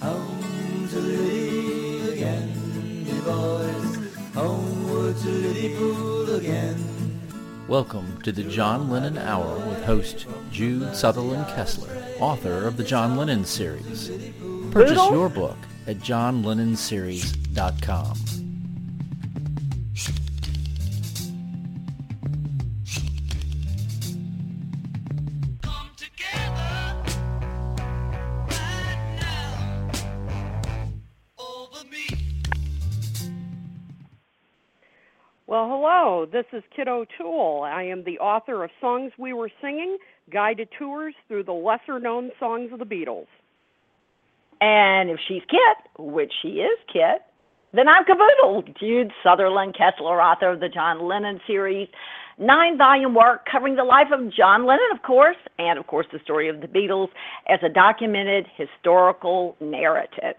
Home to Liddy again, me boys. Homeward to Liddy again. Welcome to the John Lennon Hour with host Jude Southerland Kessler, author of the John Lennon series. Purchase your book at johnlennonseries.com. This is Kit O'Toole. I am the author of Songs We Were Singing Guided Tours Through the Lesser Known Songs of the Beatles. And if she's Kit, which she is Kit, then I'm Kaboodle, Jude Southerland Kessler, author of the John Lennon series, nine volume work covering the life of John Lennon, of course, and of course the story of the Beatles as a documented historical narrative.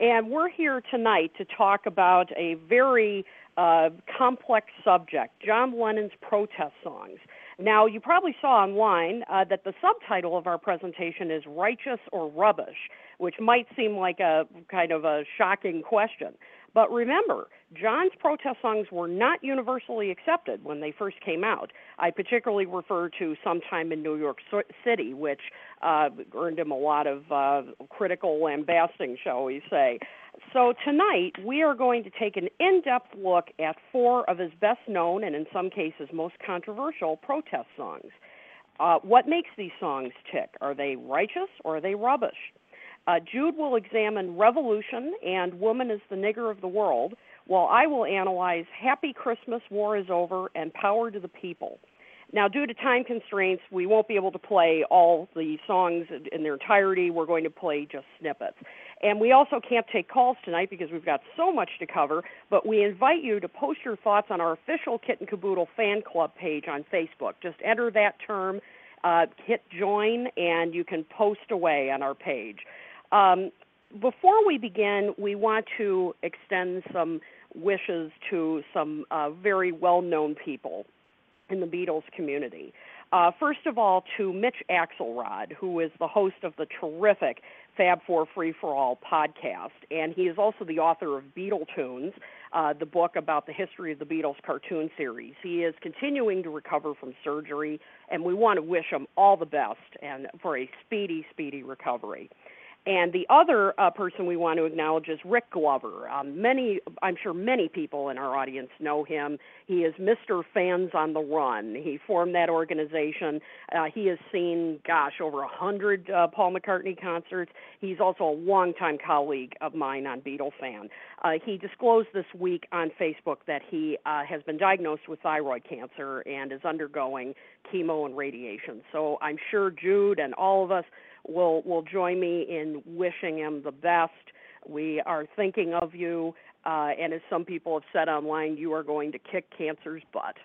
And we're here tonight to talk about a very uh, complex subject John Lennon's protest songs. Now, you probably saw online uh, that the subtitle of our presentation is Righteous or Rubbish, which might seem like a kind of a shocking question. But remember, John's protest songs were not universally accepted when they first came out. I particularly refer to Sometime in New York City, which uh, earned him a lot of uh, critical lambasting, shall we say. So tonight, we are going to take an in depth look at four of his best known and, in some cases, most controversial protest songs. Uh, what makes these songs tick? Are they righteous or are they rubbish? Uh, Jude will examine Revolution and Woman is the Nigger of the World, while I will analyze Happy Christmas, War is Over, and Power to the People. Now, due to time constraints, we won't be able to play all the songs in their entirety. We're going to play just snippets. And we also can't take calls tonight because we've got so much to cover, but we invite you to post your thoughts on our official Kit and Kaboodle fan club page on Facebook. Just enter that term, uh, hit join, and you can post away on our page. Um, before we begin, we want to extend some wishes to some uh, very well known people in the Beatles community. Uh, first of all, to Mitch Axelrod, who is the host of the terrific Fab Four Free for All podcast, and he is also the author of Beatle Tunes, uh, the book about the history of the Beatles cartoon series. He is continuing to recover from surgery, and we want to wish him all the best and for a speedy, speedy recovery. And the other uh, person we want to acknowledge is Rick Glover. Um, many, I'm sure many people in our audience know him. He is Mr. Fans on the Run. He formed that organization. Uh, he has seen, gosh, over a hundred uh, Paul McCartney concerts. He's also a longtime colleague of mine on Beatlefan. Uh, he disclosed this week on Facebook that he uh, has been diagnosed with thyroid cancer and is undergoing chemo and radiation. So I'm sure Jude and all of us will will join me in wishing him the best. We are thinking of you, uh, and as some people have said online, you are going to kick cancer's butt.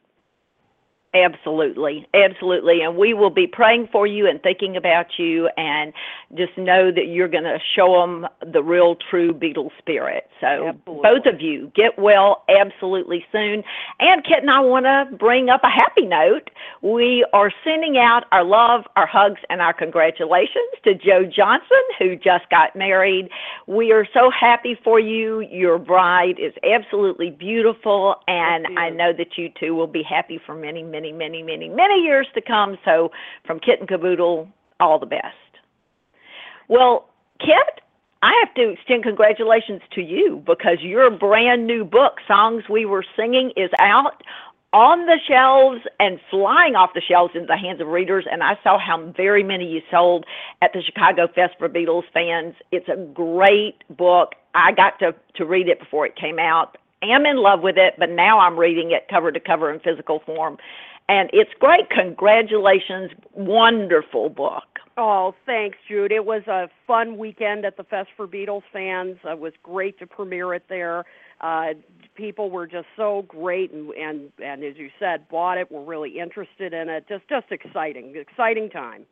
Absolutely, absolutely. And we will be praying for you and thinking about you, and just know that you're going to show them the real, true Beatles spirit. So, Absolutely. both of you get well absolutely soon. And Kit and I want to bring up a happy note. We are sending out our love, our hugs, and our congratulations to Joe Johnson, who just got married. We are so happy for you. Your bride is absolutely beautiful, and I know that you two will be happy for many, many, many, many, many years to come. So, from Kit and Kaboodle, all the best. Well, Kit, I have to extend congratulations to you because your brand new book, Songs We Were Singing, is out on the shelves and flying off the shelves into the hands of readers. And I saw how very many you sold at the Chicago Fest for Beatles fans. It's a great book. I got to, to read it before it came out. Am in love with it, but now I'm reading it cover to cover in physical form. And it's great. Congratulations. Wonderful book. Oh, thanks, Jude. It was a fun weekend at the Fest for Beatles fans. It was great to premiere it there. Uh, people were just so great, and and and as you said, bought it. Were really interested in it. Just just exciting, exciting time.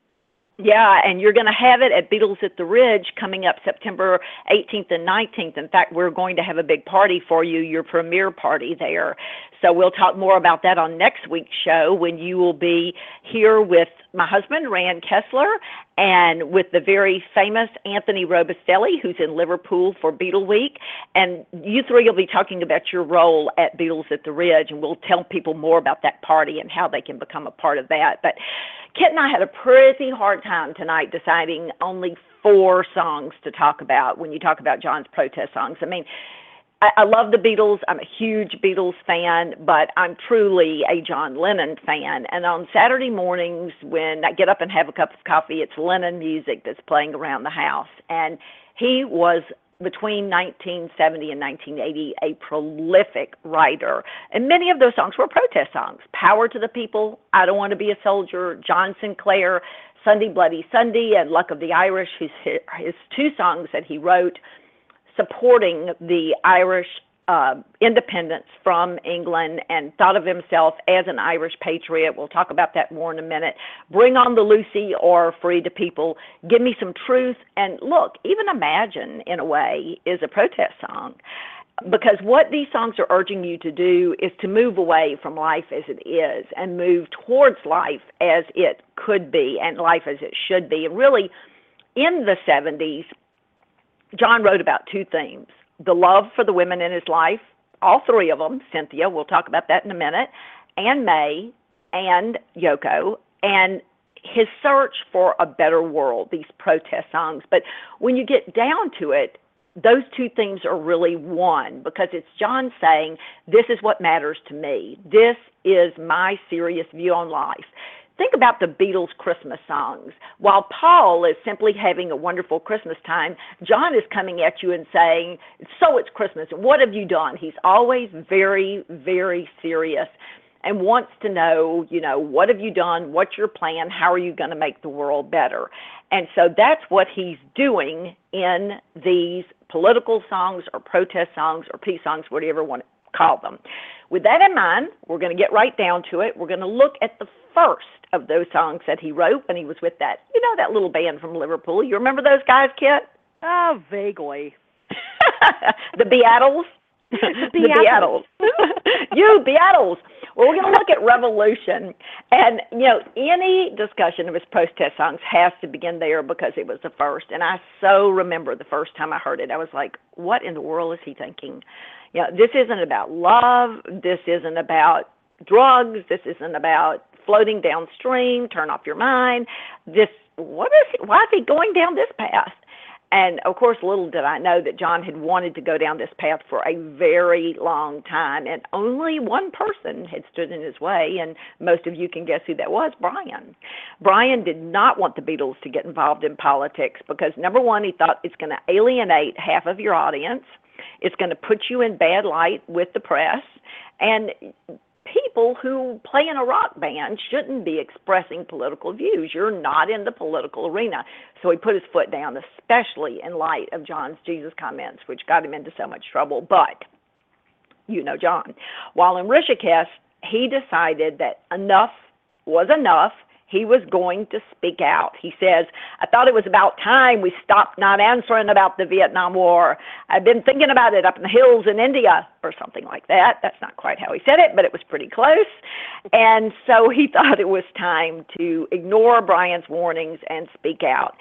Yeah, and you're going to have it at Beatles at the Ridge coming up September 18th and 19th. In fact, we're going to have a big party for you, your premiere party there. So we'll talk more about that on next week's show when you will be here with my husband, Rand Kessler, and with the very famous Anthony Robustelli, who's in Liverpool for Beatle Week. And you three will be talking about your role at Beatles at the Ridge, and we'll tell people more about that party and how they can become a part of that. But Kit and I had a pretty hard time tonight deciding only four songs to talk about when you talk about John's protest songs. I mean, I, I love the Beatles. I'm a huge Beatles fan, but I'm truly a John Lennon fan. And on Saturday mornings, when I get up and have a cup of coffee, it's Lennon music that's playing around the house. And he was between 1970 and 1980 a prolific writer. And many of those songs were protest songs. Power to the people i don't want to be a soldier john sinclair sunday bloody sunday and luck of the irish his, his two songs that he wrote supporting the irish uh, independence from England and thought of himself as an Irish patriot. We'll talk about that more in a minute. Bring on the Lucie or Freeda Peeple. Give me some truth. And look, even Imagine, in a way, is a protest song. Because what these songs are urging you to do is to move away from life as it is and move towards life as it could be and life as it should be. And really, in the 70s, John wrote about two themes the love for the women in his life, all three of them, Cynthia, we'll talk about that in a minute, and May, and Yoko, and his search for a better world, these protest songs. But when you get down to it, those two themes are really one because it's John saying, This is what matters to me. This is my serious view on life. Think about the Beatles' Christmas songs. While Paul is simply having a wonderful Christmas time, John is coming at you and saying, So it's Christmas. What have you done? He's always very, very serious and wants to know, you know, what have you done? What's your plan? How are you going to make the world better? And so that's what he's doing in these political songs or protest songs or peace songs, whatever to call them. With that in mind, we're going to get right down to it. We're going to look at the first of those songs that he wrote when he was with that, you know, that little band from Liverpool. You remember those guys, Kit? Oh, vaguely. the Beatles. The Beatles. you Beatles. Well, we're going to look at Revolution, and you know, any discussion of his protest songs has to begin there because it was the first. And I so remember the first time I heard it, I was like, "What in the world is he thinking?" You know, this isn't about love. This isn't about drugs. This isn't about floating downstream, turn off your mind. This what is he, why is he going down this path? And of course, little did I know that John had wanted to go down this path for a very long time, and only one person had stood in his way, and most of you can guess who that was Brian. Brian did not want the Beatles to get involved in politics because, number one, he thought it's going to alienate half of your audience, it's going to put you in bad light with the press, and people who play in a rock band shouldn't be expressing political views. You're not in the political arena. So he put his foot down, especially in light of John's Jesus comments, which got him into so much trouble. But you know John. While in Rishikesh, he decided that enough was enough he was going to speak out. He says, I thought it was about time we stopped not answering about the Vietnam War. I've been thinking about it up in the hills in India, or something like that. That's not quite how he said it, but it was pretty close. And so he thought it was time to ignore Brian's warnings and speak out.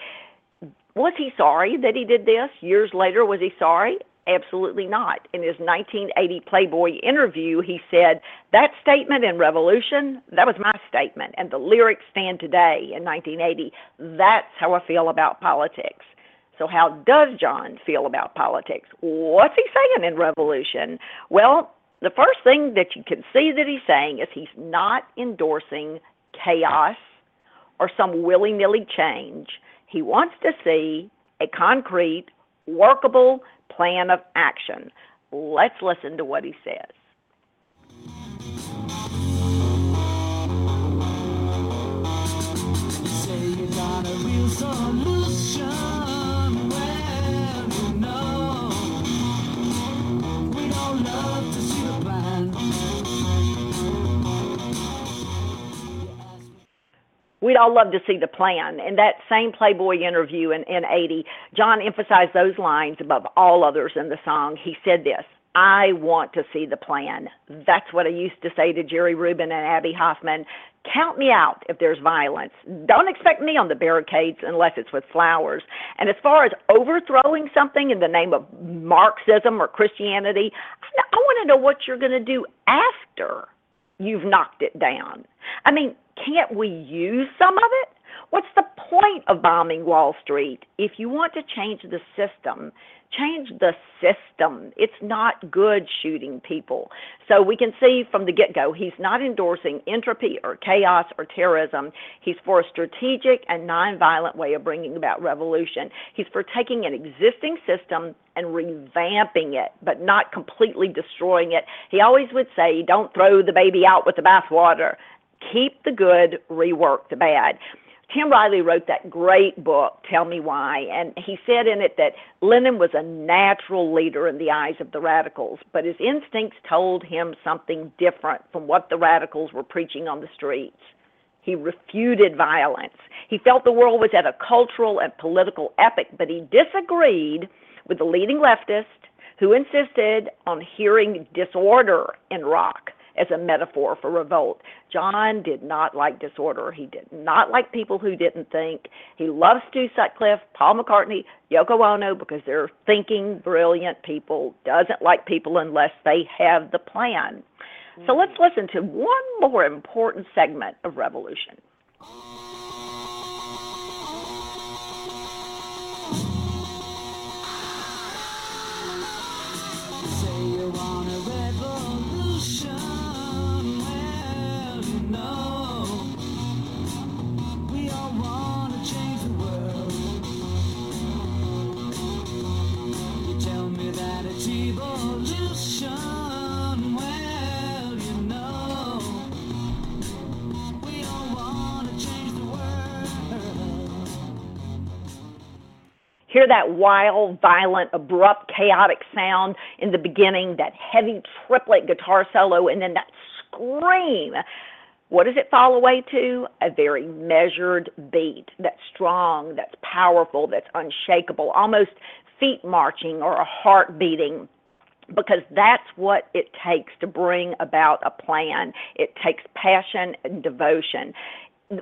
Was he sorry that he did this? Years later, was he sorry? Absolutely not. In his 1980 Playboy interview, he said, That statement in Revolution, that was my statement, and the lyrics stand today in 1980. That's how I feel about politics. So, how does John feel about politics? What's he saying in Revolution? Well, the first thing that you can see that he's saying is he's not endorsing chaos or some willy nilly change. He wants to see a concrete, workable, plan of action. Let's listen to what he says. we'd all love to see the plan. In that same Playboy interview in, in 80, John emphasized those lines above all others in the song. He said this I want to see the plan. That's what I used to say to Jerry Rubin and Abbie Hoffman. Count me out if there's violence. Don't expect me on the barricades unless it's with flowers. And as far as overthrowing something in the name of Marxism or Christianity, I want to know what you're going to do after you've knocked it down. I mean, can't we use some of it? What's the point of bombing Wall Street? If you want to change the system, change the system. It's not good shooting people. So we can see from the get go, he's not endorsing entropy or chaos or terrorism. He's for a strategic and nonviolent way of bringing about revolution. He's for taking an existing system and revamping it, but not completely destroying it. He always would say, don't throw the baby out with the bathwater. Keep the good, rework the bad. Tim Riley wrote that great book, Tell Me Why, and he said in it that Lennon was a natural leader in the eyes of the radicals, but his instincts told him something different from what the radicals were preaching on the streets. He refuted violence. He felt the world was at a cultural and political epoch, but he disagreed with the leading leftist who insisted on hearing disorder in rock as a metaphor for revolt. John did not like disorder. He did not like people who didn't think. He loves Stu Sutcliffe, Paul McCartney, Yoko Ono because they're thinking, brilliant people. Doesn't like people unless they have the plan. So mm. let's listen to one more important segment of Revolution. Hear that wild, violent, abrupt, chaotic sound in the beginning, that heavy triplet guitar solo, and then that scream. What does it fall away to? A very measured beat that's strong, that's powerful, that's unshakable, almost feet marching or a heart beating because that's what it takes to bring about a plan. It takes passion and devotion.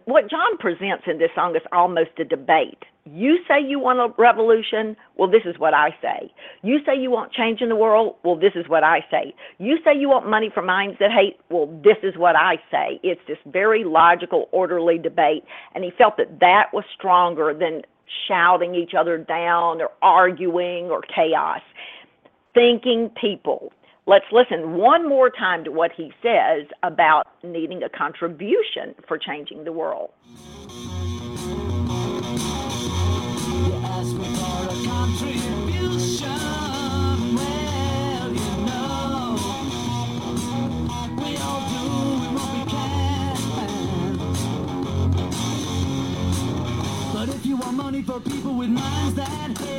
What John presents in this song is almost a debate. You say you want a revolution, well, this is what I say. You say you want change in the world, well, this is what I say. You say you want money for minds that hate, well, this is what I say. It's this very logical, orderly debate, and he felt that that was stronger than shouting each other down or arguing or chaos thinking people. Let's listen one more time to what he says about needing a contribution for changing the world. Money for people with minds that hate,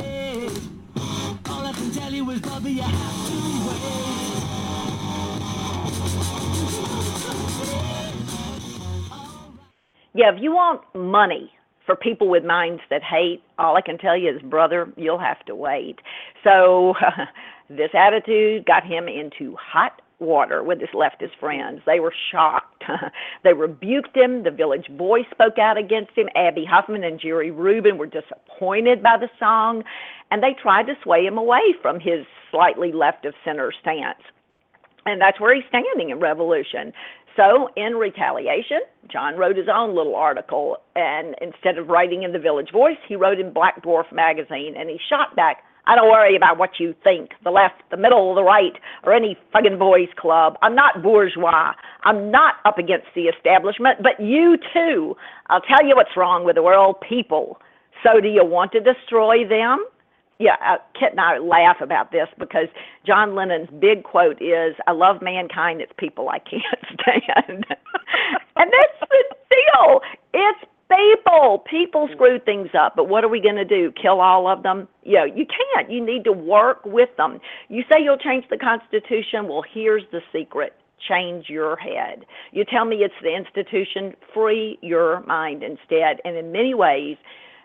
Yeah, if you want money for people with minds that hate, all I can tell you is, brother, you'll have to wait. So this attitude got him into hot water with his leftist friends. They were shocked. they rebuked him. The Village Voice spoke out against him. Abbie Hoffman and Jerry Rubin were disappointed by the song, and they tried to sway him away from his slightly left of center stance. And that's where he's standing in Revolution. So, in retaliation, John wrote his own little article, and instead of writing in the Village Voice, he wrote in Black Dwarf magazine, and he shot back. I don't worry about what you think, the left, the middle, the right, or any fucking boys club. I'm not bourgeois. I'm not up against the establishment, but you too. I'll tell you what's wrong with the world, people. So do you want to destroy them? Yeah, uh, Kit and I laugh about this because John Lennon's big quote is, "I love mankind. It's people I can't stand," and that's the deal. It's people. People screw things up, but what are we going to do? Kill all of them? You know, you can't. You need to work with them. You say you'll change the Constitution. Well, here's the secret: change your head. You tell me it's the institution, free your mind instead. And in many ways,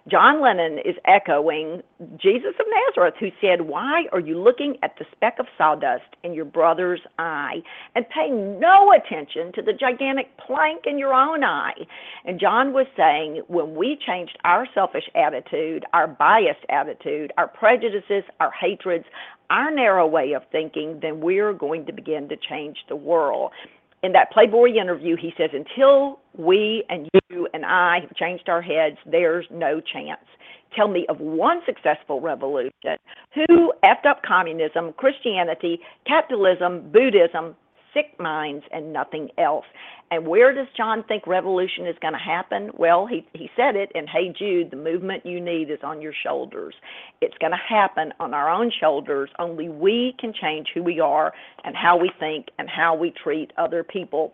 John Lennon is echoing Jesus of Nazareth, who said, Why are you looking at the speck of sawdust in your brother's eye and paying no attention to the gigantic plank in your own eye? And John was saying, When we changed our selfish attitude, our biased attitude, our prejudices, our hatreds, our narrow way of thinking, then we're going to begin to change the world in that Playboy interview, he says, until we and you and I have changed our heads, there's no chance. Tell me of one successful revolution who effed up communism, Christianity, capitalism, Buddhism, sick minds, and nothing else. And where does John think revolution is going to happen? Well, he, he said it in Hey Jude the movement you need is on your shoulders. It's going to happen on our own shoulders. Only we can change who we are and how we think and how we treat other people.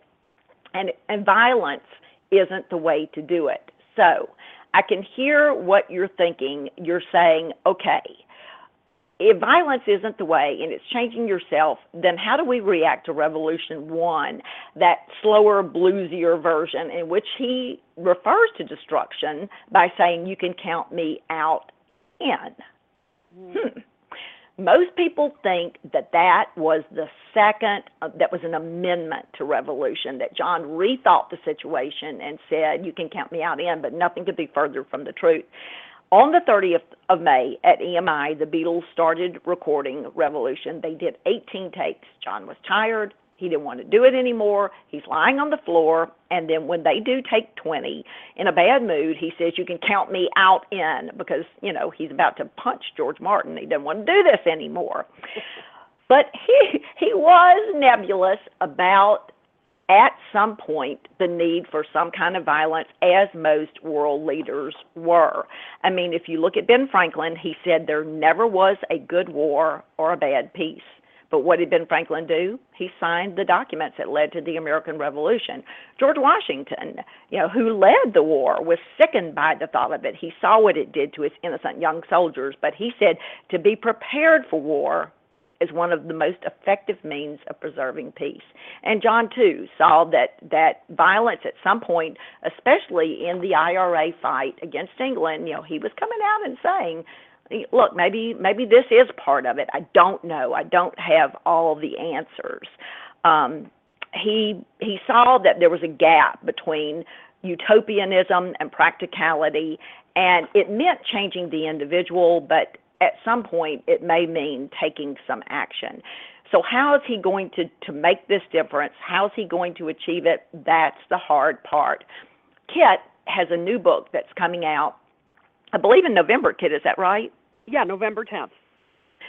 And, and violence isn't the way to do it. So I can hear what you're thinking. You're saying, okay, if violence isn't the way and it's changing yourself, then how do we react to Revolution 1, that slower, bluesier version in which he refers to destruction by saying, You can count me out in? Hmm. Most people think that that was the second, uh, that was an amendment to Revolution, that John rethought the situation and said, You can count me out in, but nothing could be further from the truth on the 30th of May at EMI, the Beatles started recording Revolution. They did 18 takes. John was tired. He didn't want to do it anymore. He's lying on the floor. And then when they do take 20, in a bad mood, he says, You can count me out in because, you know, he's about to punch George Martin. He doesn't want to do this anymore. But he, he was nebulous about at some point the need for some kind of violence, as most world leaders were. I mean, if you look at Ben Franklin, he said there never was a good war or a bad peace. But what did Ben Franklin do? He signed the documents that led to the American Revolution. George Washington, you know, who led the war, was sickened by the thought of it. He saw what it did to his innocent young soldiers, but he said to be prepared for war is one of the most effective means of preserving peace. And John too saw that that violence at some point, especially in the IRA fight against England, you know, he was coming out and saying, look, maybe maybe this is part of it. I don't know. I don't have all the answers. Um, he he saw that there was a gap between utopianism and practicality and it meant changing the individual but at some point it may mean taking some action. So how is he going to, to make this difference? How is he going to achieve it? That's the hard part. Kit has a new book that's coming out, I believe in November, Kit, is that right? Yeah, November 10th.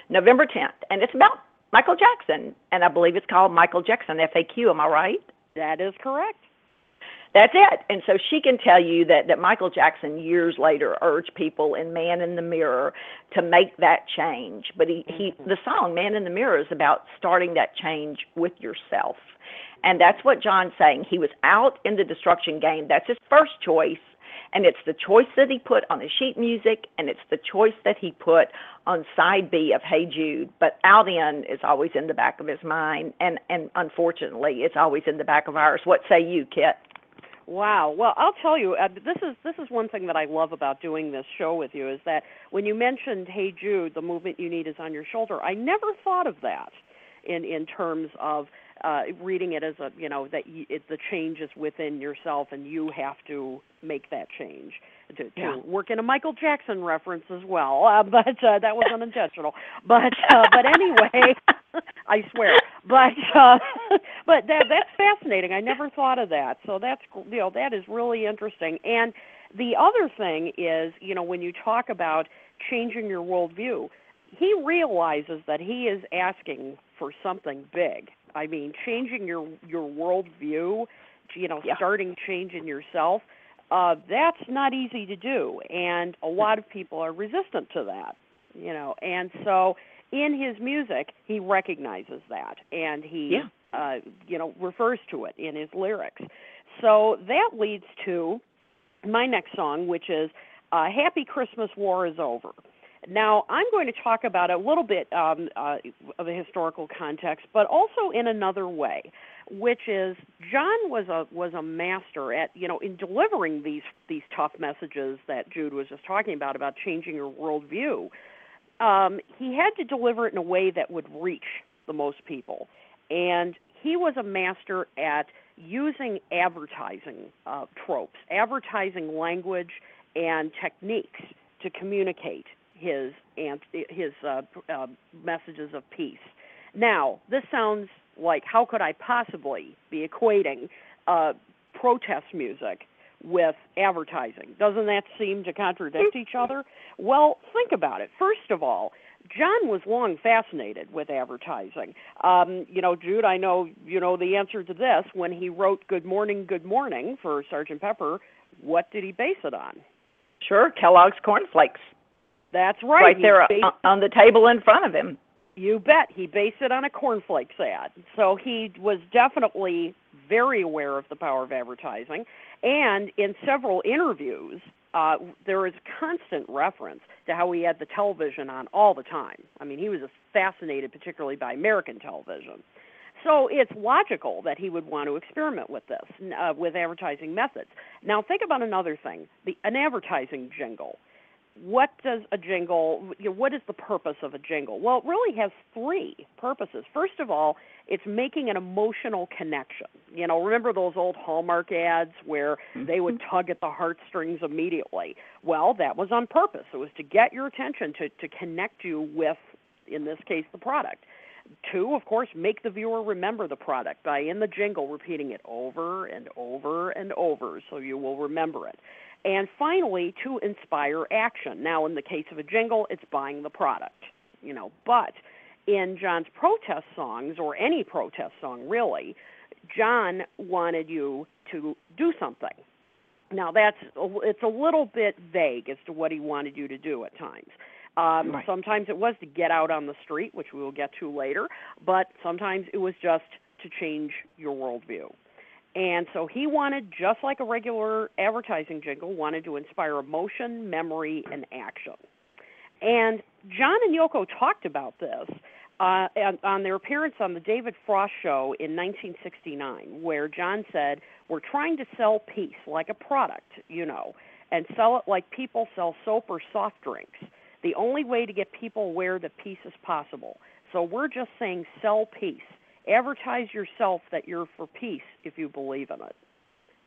November 10th. And it's about Michael Jackson. And I believe it's called Michael Jackson FAQ. Am I right? That is correct. That's it. And so she can tell you that, that Michael Jackson years later urged people in Man in the Mirror to make that change. But he, he mm-hmm. the song Man in the Mirror is about starting that change with yourself. And that's what John's saying. He was out in the destruction game. That's his first choice. And it's the choice that he put on his sheet music, and it's the choice that he put on side B of Hey Jude. But out in is always in the back of his mind, and and unfortunately, it's always in the back of ours. What say you, Kit? Wow. Well, I'll tell you, uh, this is this is one thing that I love about doing this show with you is that when you mentioned "Hey Jude," the movement you need is on your shoulder. I never thought of that in in terms of uh, reading it as a you know that you, it, the change is within yourself and you have to make that change to, to Yeah. work in a Michael Jackson reference as well, uh, but uh, that was unintentional. But uh, but anyway, I swear. But uh, but that that's fascinating. I never thought of that. So that's you know that is really interesting. And the other thing is you know when you talk about changing your worldview, he realizes that he is asking for something big. I mean, changing your your worldview, you know, Yeah. starting changing yourself. Uh, that's not easy to do, and a lot of people are resistant to that. You know, and so in his music, he recognizes that, and he, Yeah. uh, you know, refers to it in his lyrics. So that leads to my next song, which is uh, "Happy Christmas, War is Over." Now, I'm going to talk about a little bit um, uh, of a historical context, but also in another way, which is John was a was a master at you know in delivering these these tough messages that Jude was just talking about about changing your worldview. Um, he had to deliver it in a way that would reach the most people, and he was a master at using advertising uh, tropes, advertising language, and techniques to communicate his and his uh, uh, messages of peace. Now, this sounds like how could I possibly be equating uh, protest music with advertising? Doesn't that seem to contradict each other? Well, think about it. First of all, John was long fascinated with advertising. Um, you know, Jude, I know you know the answer to this. When he wrote "Good Morning, Good Morning" for Sergeant Pepper, what did he base it on? Sure, Kellogg's cornflakes. That's right. Right he there based- on- on the table in front of him. You bet. He based it on a cornflakes ad. So he was definitely very aware of the power of advertising. And in several interviews, uh, there is constant reference to how he had the television on all the time. I mean, he was fascinated particularly by American television. So it's logical that he would want to experiment with this, uh, with advertising methods. Now, think about another thing the, an advertising jingle what does a jingle you know, what is the purpose of a jingle? Well it really has three purposes. First of all it's making an emotional connection. You know remember those old hallmark ads where mm-hmm. they would tug at the heartstrings immediately? Well that was on purpose. It was to get your attention to to connect you with in this case the product. Two, of course, make the viewer remember the product by in the jingle repeating it over and over and over so you will remember it. And finally, to inspire action. Now, in the case of a jingle, it's buying the product, you know. But in John's protest songs, or any protest song really, John wanted you to do something. Now, that's it's a little bit vague as to what he wanted you to do at times. Um, Right. Sometimes it was to get out on the street, which we will get to later, but sometimes it was just to change your worldview. And so he wanted, just like a regular advertising jingle, wanted to inspire emotion, memory, and action. And John and Yoko talked about this uh, on, their appearance on the David Frost Show in 1969, where John said, "We're trying to sell peace like a product, you know, and sell it like people sell soap or soft drinks. The only way to get people aware that peace is possible. So we're just saying sell peace. Advertise yourself that you're for peace if you believe in it."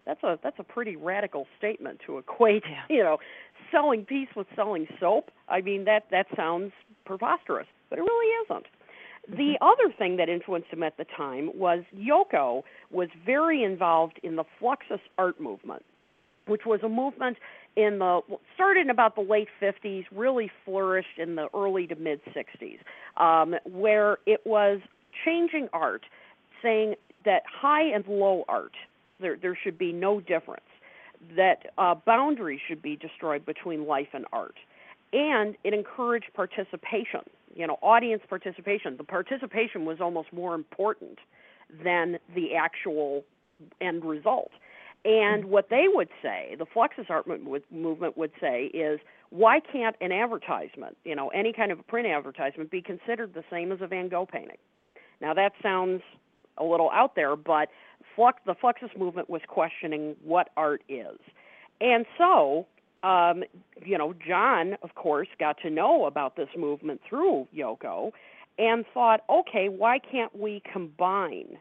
That's a that's a pretty radical statement to equate, you know, selling peace with selling soap. I mean that that sounds preposterous, but it really isn't. The other thing that influenced him at the time was Yoko was very involved in the Fluxus art movement, which was a movement in the started in about the late 50s, really flourished in the early to mid 60s, um, where it was changing art, saying that high and low art there there should be no difference, that uh, boundaries should be destroyed between life and art, and it encouraged participation. You know, audience participation. The participation was almost more important than the actual end result. And what they would say, the Fluxus art movement would say, is why can't an advertisement, you know, any kind of a print advertisement, be considered the same as a Van Gogh painting? Now that sounds a little out there, but Flux, the Fluxus movement was questioning what art is. And so, um, you know, John, of course, got to know about this movement through Yoko and thought, okay, why can't we combine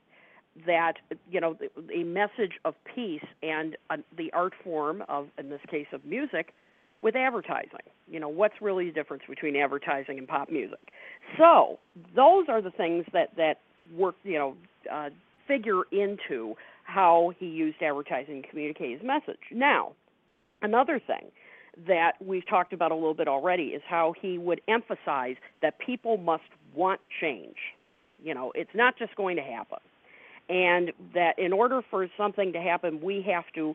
that, you know, a message of peace and uh, the art form of, in this case, of music with advertising? You know, what's really the difference between advertising and pop music? So, those are the things that, that work, you know, uh, figure into how he used advertising to communicate his message. Now, another thing that we've talked about a little bit already is how he would emphasize that people must want change. You know, it's not just going to happen. And that in order for something to happen, we have to,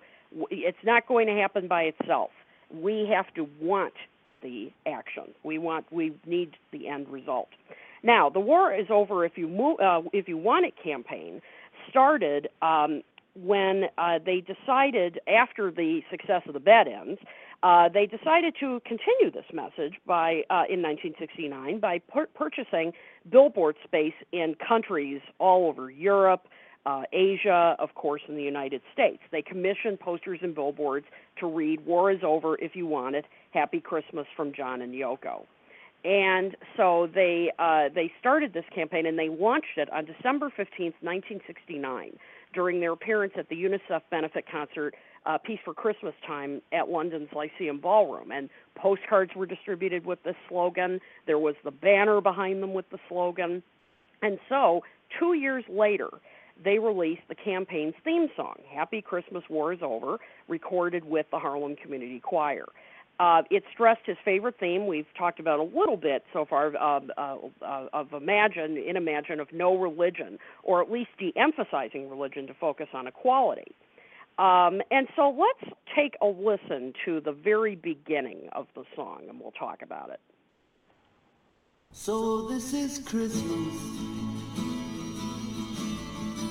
it's not going to happen by itself. We have to want the action. We want, we need the end result. Now, the war is over if you move, uh, if you want it campaign started um, when uh, they decided after the success of the bed-ins Uh, they decided to continue this message by uh, in 1969 by pur- purchasing billboard space in countries all over Europe, uh, Asia, of course, in the United States. They commissioned posters and billboards to read "War is over if you want it. Happy Christmas from John and Yoko." And so they uh, they started this campaign and they launched it on December 15th, 1969, during their appearance at the UNICEF benefit concert uh, Peace for Christmas Time at London's Lyceum Ballroom. And postcards were distributed with this slogan. There was the banner behind them with the slogan. And so, two years later, they released the campaign's theme song, Happy Christmas War is Over, recorded with the Harlem Community Choir. Uh, it stressed his favorite theme we've talked about a little bit so far uh, uh, of Imagine, in Imagine, of no religion, or at least de emphasizing religion to focus on equality. Um, and so let's take a listen to the very beginning of the song and we'll talk about it. So this is Christmas.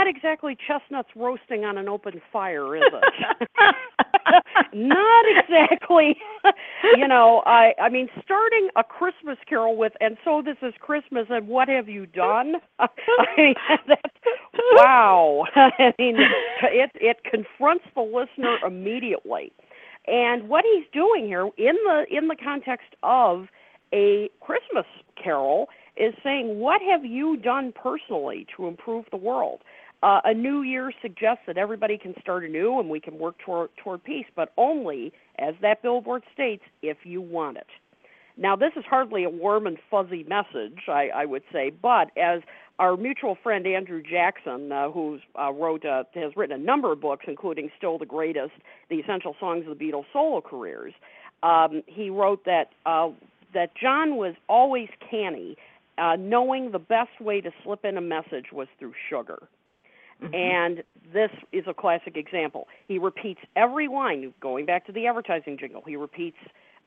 Not exactly chestnuts roasting on an open fire, is it? Not exactly. you know, I I mean starting a Christmas carol with and so this is Christmas and what have you done? I mean that's wow. I mean it it confronts the listener immediately. And what he's doing here in the in the context of a Christmas carol is saying, What have you done personally to improve the world? Uh, a new year suggests that everybody can start anew and we can work toward, toward peace, but only, as that billboard states, if you want it. Now, this is hardly a warm and fuzzy message, I, I would say, but as our mutual friend Andrew Jackson, uh, who uh, wrote, uh, has written a number of books, including Still the Greatest, The Essential Songs of the Beatles' Solo Careers, um, he wrote that uh, that John was always canny, uh, knowing the best way to slip in a message was through sugar. And this is a classic example. He repeats every line, going back to the advertising jingle, he repeats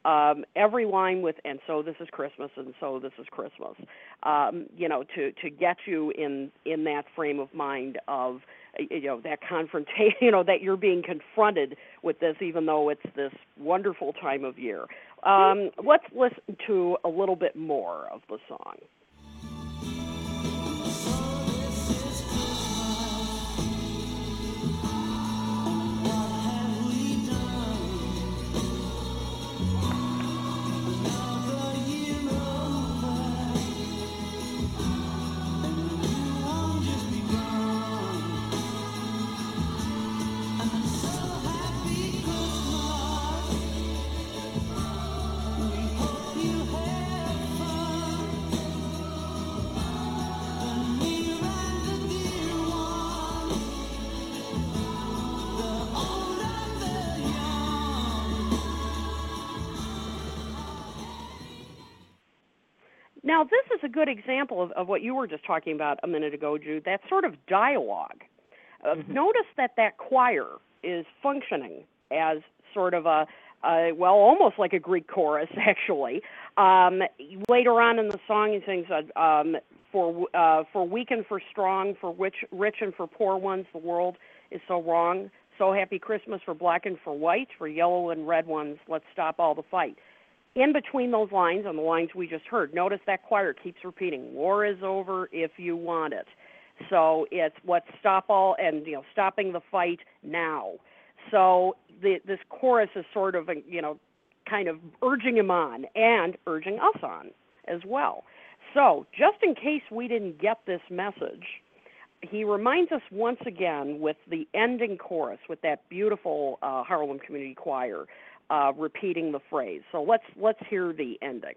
um, every line with, and so this is Christmas, and so this is Christmas, um, you know, to, to get you in, in that frame of mind of, you know, that confrontation, you know, that you're being confronted with this, even though it's this wonderful time of year. Um, let's listen to a little bit more of the song. Good example of, of what you were just talking about a minute ago, Jude. That sort of dialogue. Uh, Notice that that choir is functioning as sort of a, a well, almost like a Greek chorus, actually. Um, later on in the song, he sings, uh, um, "For uh, for weak and for strong, for rich, rich and for poor ones, the world is so wrong. So happy Christmas for black and for white, for yellow and red ones. Let's stop all the fight." In between those lines on the lines we just heard notice that choir keeps repeating war is over if you want it. So it's let's stop all and you know stopping the fight now. So the, this chorus is sort of you know kind of urging him on and urging us on as well. So just in case we didn't get this message he reminds us once again with the ending chorus with that beautiful uh, Harlem Community Choir uh, repeating the phrase. So let's let's hear the ending.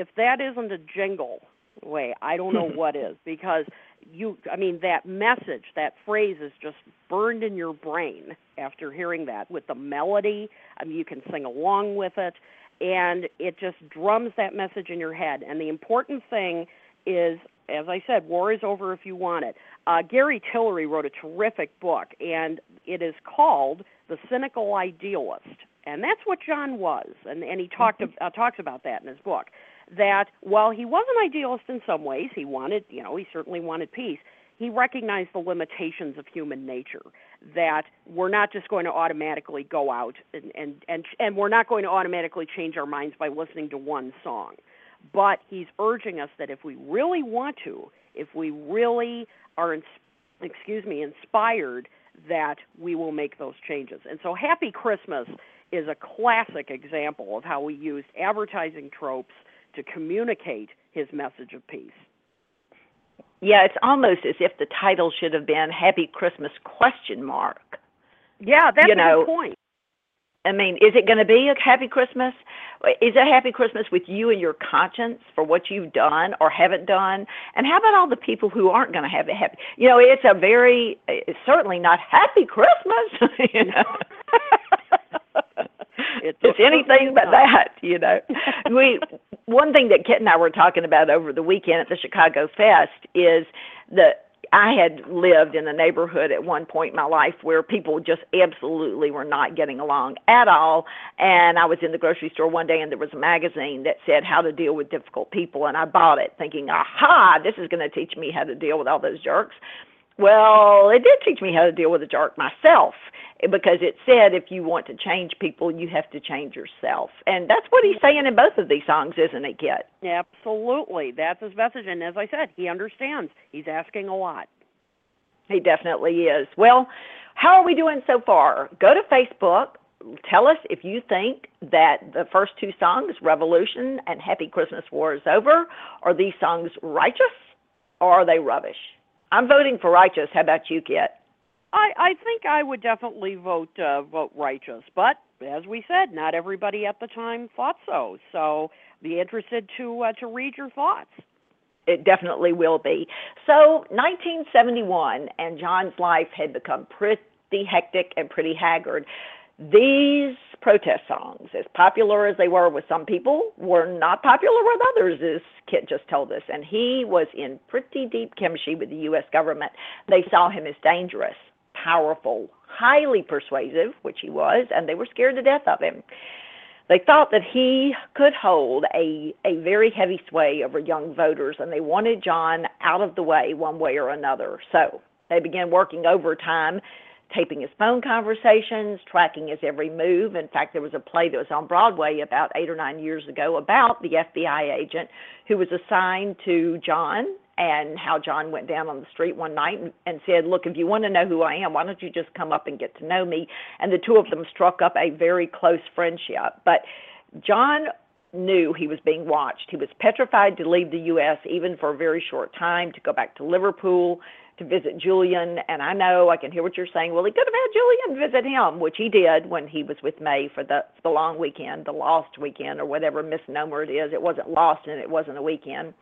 If that isn't a jingle way, I don't know what is because you I mean that message, that phrase is just burned in your brain after hearing that with the melody. I mean you can sing along with it and it just drums that message in your head. And the important thing is as I said, war is over if you want it. Uh, Gary Tillery wrote a terrific book, and it is called The Cynical Idealist. And that's what John was, and, and he talked uh, talks about that in his book. That while he was an idealist in some ways, he wanted, you know, he certainly wanted peace. He recognized the limitations of human nature. That we're not just going to automatically go out and and and, and we're not going to automatically change our minds by listening to one song but he's urging us that if we really want to, if we really are, ins- excuse me, inspired, that we will make those changes. And so, Happy Christmas is a classic example of how we used advertising tropes to communicate his message of peace. Yeah, it's almost as if the title should have been Happy Christmas question mark. Yeah, that's You know, good point. I mean, is it going to be a happy Christmas? Is a happy Christmas with you and your conscience for what you've done or haven't done? And how about all the people who aren't going to have a happy? You know, it's a very, it's certainly not happy Christmas. You know, It's it's anything but that. You know, we one thing that Kit and I were talking about over the weekend at the Chicago Fest is that I had lived in a neighborhood at one point in my life where people just absolutely were not getting along at all. And I was in the grocery store one day and there was a magazine that said how to deal with difficult people. And I bought it thinking, aha, this is going to teach me how to deal with all those jerks. Well, it did teach me how to deal with a jerk myself eh, because it said if you want to change people, you have to change yourself. And that's what he's saying in both of these songs, isn't it, Kit? Absolutely. That's his message. And as I said, he understands. He's asking a lot. He definitely is. Well, how are we doing so far? Go to Facebook. Tell us if you think that the first two songs, Revolution and Happy Christmas War is over, are these songs righteous or are they rubbish? I'm voting for righteous. How about you, Kit? I, I think I would definitely vote uh, vote righteous, but as we said, not everybody at the time thought so. So be interested to uh, to read your thoughts. It definitely will be. So, 1971, and John's life had become pretty hectic and pretty haggard. These protest songs, as popular as they were with some people, were not popular with others, as Kit just told us. And he was in pretty deep chemistry with the U.S. government. They saw him as dangerous, powerful, highly persuasive, which he was, and they were scared to death of him. They thought that he could hold a, a very heavy sway over young voters, and they wanted John out of the way one way or another. So they began working overtime, taping his phone conversations, tracking his every move. In fact, there was a play that was on Broadway about eight or nine years ago about the FBI agent who was assigned to John and how John went down on the street one night and, said, Look, if you want to know who I am, why don't you just come up and get to know me? And the two of them struck up a very close friendship. But John knew he was being watched. He was petrified to leave the U.S., even for a very short time, to go back to Liverpool to visit Julian. And I know I can hear what you're saying. Well, he could have had Julian visit him, which he did when he was with May for the the long weekend, the lost weekend, or whatever misnomer it is. It wasn't lost and it wasn't a weekend.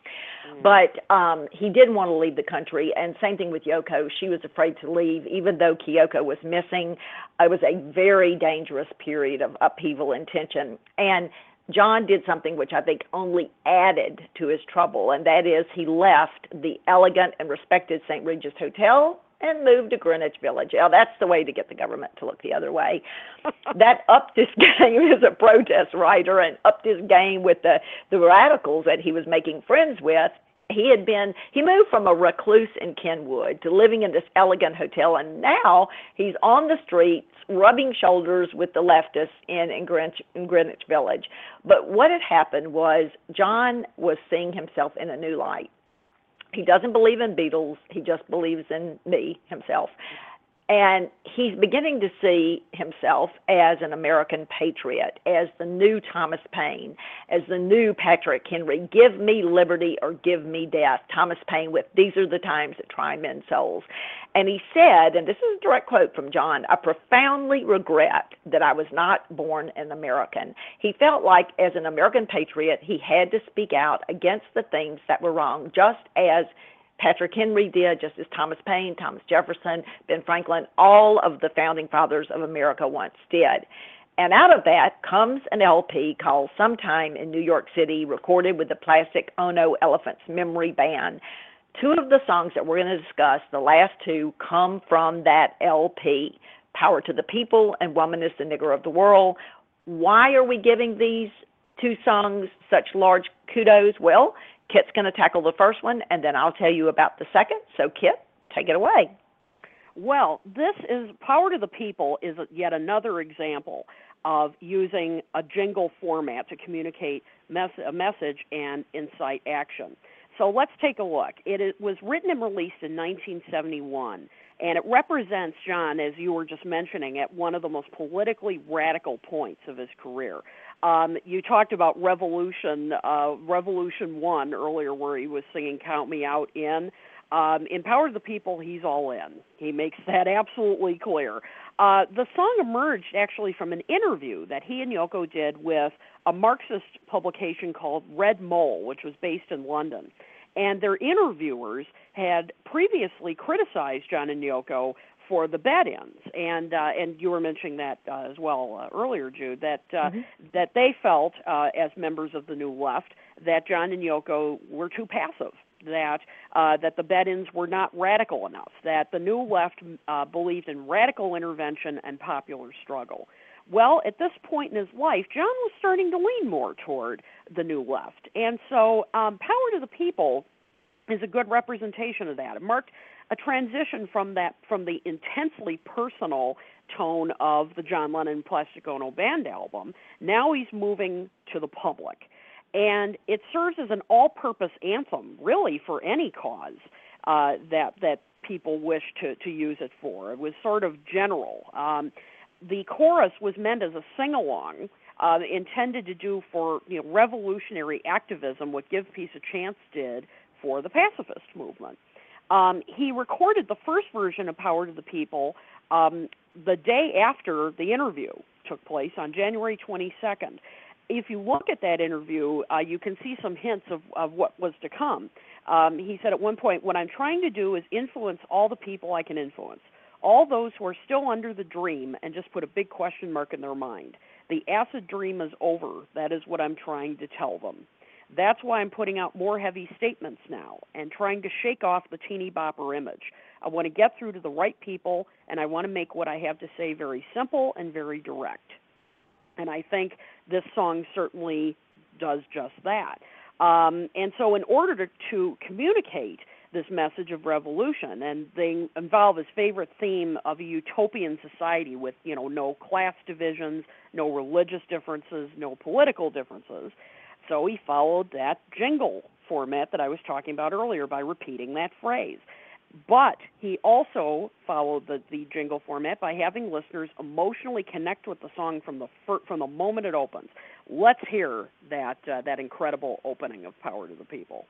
But um, he didn't want to leave the country. And same thing with Yoko. She was afraid to leave, even though Kyoko was missing. It was a very dangerous period of upheaval and tension. And John did something which I think only added to his trouble, and that is he left the elegant and respected St. Regis Hotel and moved to Greenwich Village. Now, that's the way to get the government to look the other way. that upped his game as a protest writer and upped his game with the, the radicals that he was making friends with. He had been, he moved from a recluse in Kenwood to living in this elegant hotel, and now he's on the streets rubbing shoulders with the leftists in, in, Greenwich, in Greenwich Village. But what had happened was John was seeing himself in a new light. He doesn't believe in Beatles, he just believes in me, himself. And he's beginning to see himself as an American patriot, as the new Thomas Paine, as the new Patrick Henry. Give me liberty or give me death. Thomas Paine with These are the times that try men's souls. And he said, and this is a direct quote from John, I profoundly regret that I was not born an American. He felt like, as an American patriot, he had to speak out against the things that were wrong, just as Patrick Henry did, just as Thomas Paine, Thomas Jefferson, Ben Franklin, all of the founding fathers of America once did. And out of that comes an LP called Sometime in New York City, recorded with the Plastic Ono Elephants Memory Band. Two of the songs that we're going to discuss, the last two, come from that LP Power to the People and Woman is the Nigger of the World. Why are we giving these two songs such large kudos? Well, Kit's going to tackle the first one, and then I'll tell you about the second. So, Kit, take it away. Well, this is Power to the People is yet another example of using a jingle format to communicate mes- a message and incite action. So let's take a look. It is, was written and released in 1971, and it represents John, as you were just mentioning, at one of the most politically radical points of his career. Um, you talked about Revolution, uh, Revolution One earlier, where he was singing "Count Me Out." In um, in Power of the People, he's all in. He makes that absolutely clear. Uh, the song emerged actually from an interview that he and Yoko did with a Marxist publication called Red Mole, which was based in London. And their interviewers had previously criticized John and Yoko for the bed-ins, and uh, and you were mentioning that uh, as well uh, earlier, Jude, that uh, Mhm. that they felt uh, as members of the New Left that John and Yoko were too passive, that uh, that the bed-ins were not radical enough, that the New Left uh, believed in radical intervention and popular struggle. Well, at this point in his life, John was starting to lean more toward the New Left, and so um, Power to the People is a good representation of that. It marked a transition from that from the intensely personal tone of the John Lennon Plastic Ono Band album. Now he's moving to the public. And it serves as an all-purpose anthem, really, for any cause uh, that that people wish to to use it for. It was sort of general. Um, the chorus was meant as a sing-along, uh, intended to do for you know revolutionary activism what Give Peace a Chance did for the pacifist movement. Um, he recorded the first version of Power to the People um, the day after the interview took place on January 22nd. If you look at that interview, uh, you can see some hints of, of what was to come. Um, he said at one point, What I'm trying to do is influence all the people I can influence, all those who are still under the dream and just put a big question mark in their mind. The acid dream is over. That is what I'm trying to tell them. That's why I'm putting out more heavy statements now and trying to shake off the teeny bopper image. I want to get through to the right people, and I want to make what I have to say very simple and very direct. And I think this song certainly does just that. Um, and so, in order to, to communicate this message of revolution, and they involve his favorite theme of a utopian society with, you know, no class divisions, no religious differences, no political differences. So he followed that jingle format that I was talking about earlier by repeating that phrase. But he also followed the, the jingle format by having listeners emotionally connect with the song from the fir- from the moment it opens. Let's hear that uh, that incredible opening of Power to the People.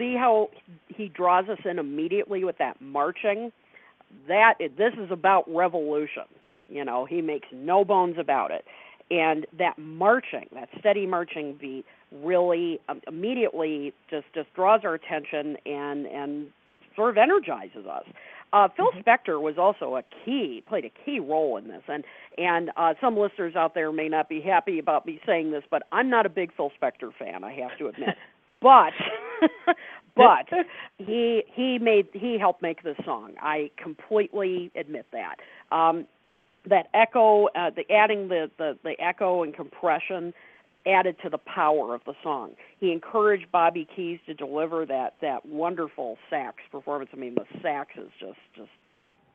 See how he draws us in immediately with that marching? That this is about revolution. You know, he makes no bones about it. And that marching, that steady marching beat, really um, immediately just just draws our attention and and sort of energizes us. Uh, Phil Spector was also a key, played a key role in this, and and uh, some listeners out there may not be happy about me saying this, but I'm not a big Phil Spector fan. I have to admit, but but he he made he helped make this song. I completely admit that. Um, that echo, uh, the adding the, the the echo and compression added to the power of the song. He encouraged Bobby Keys to deliver that that wonderful sax performance. I mean, the sax is just just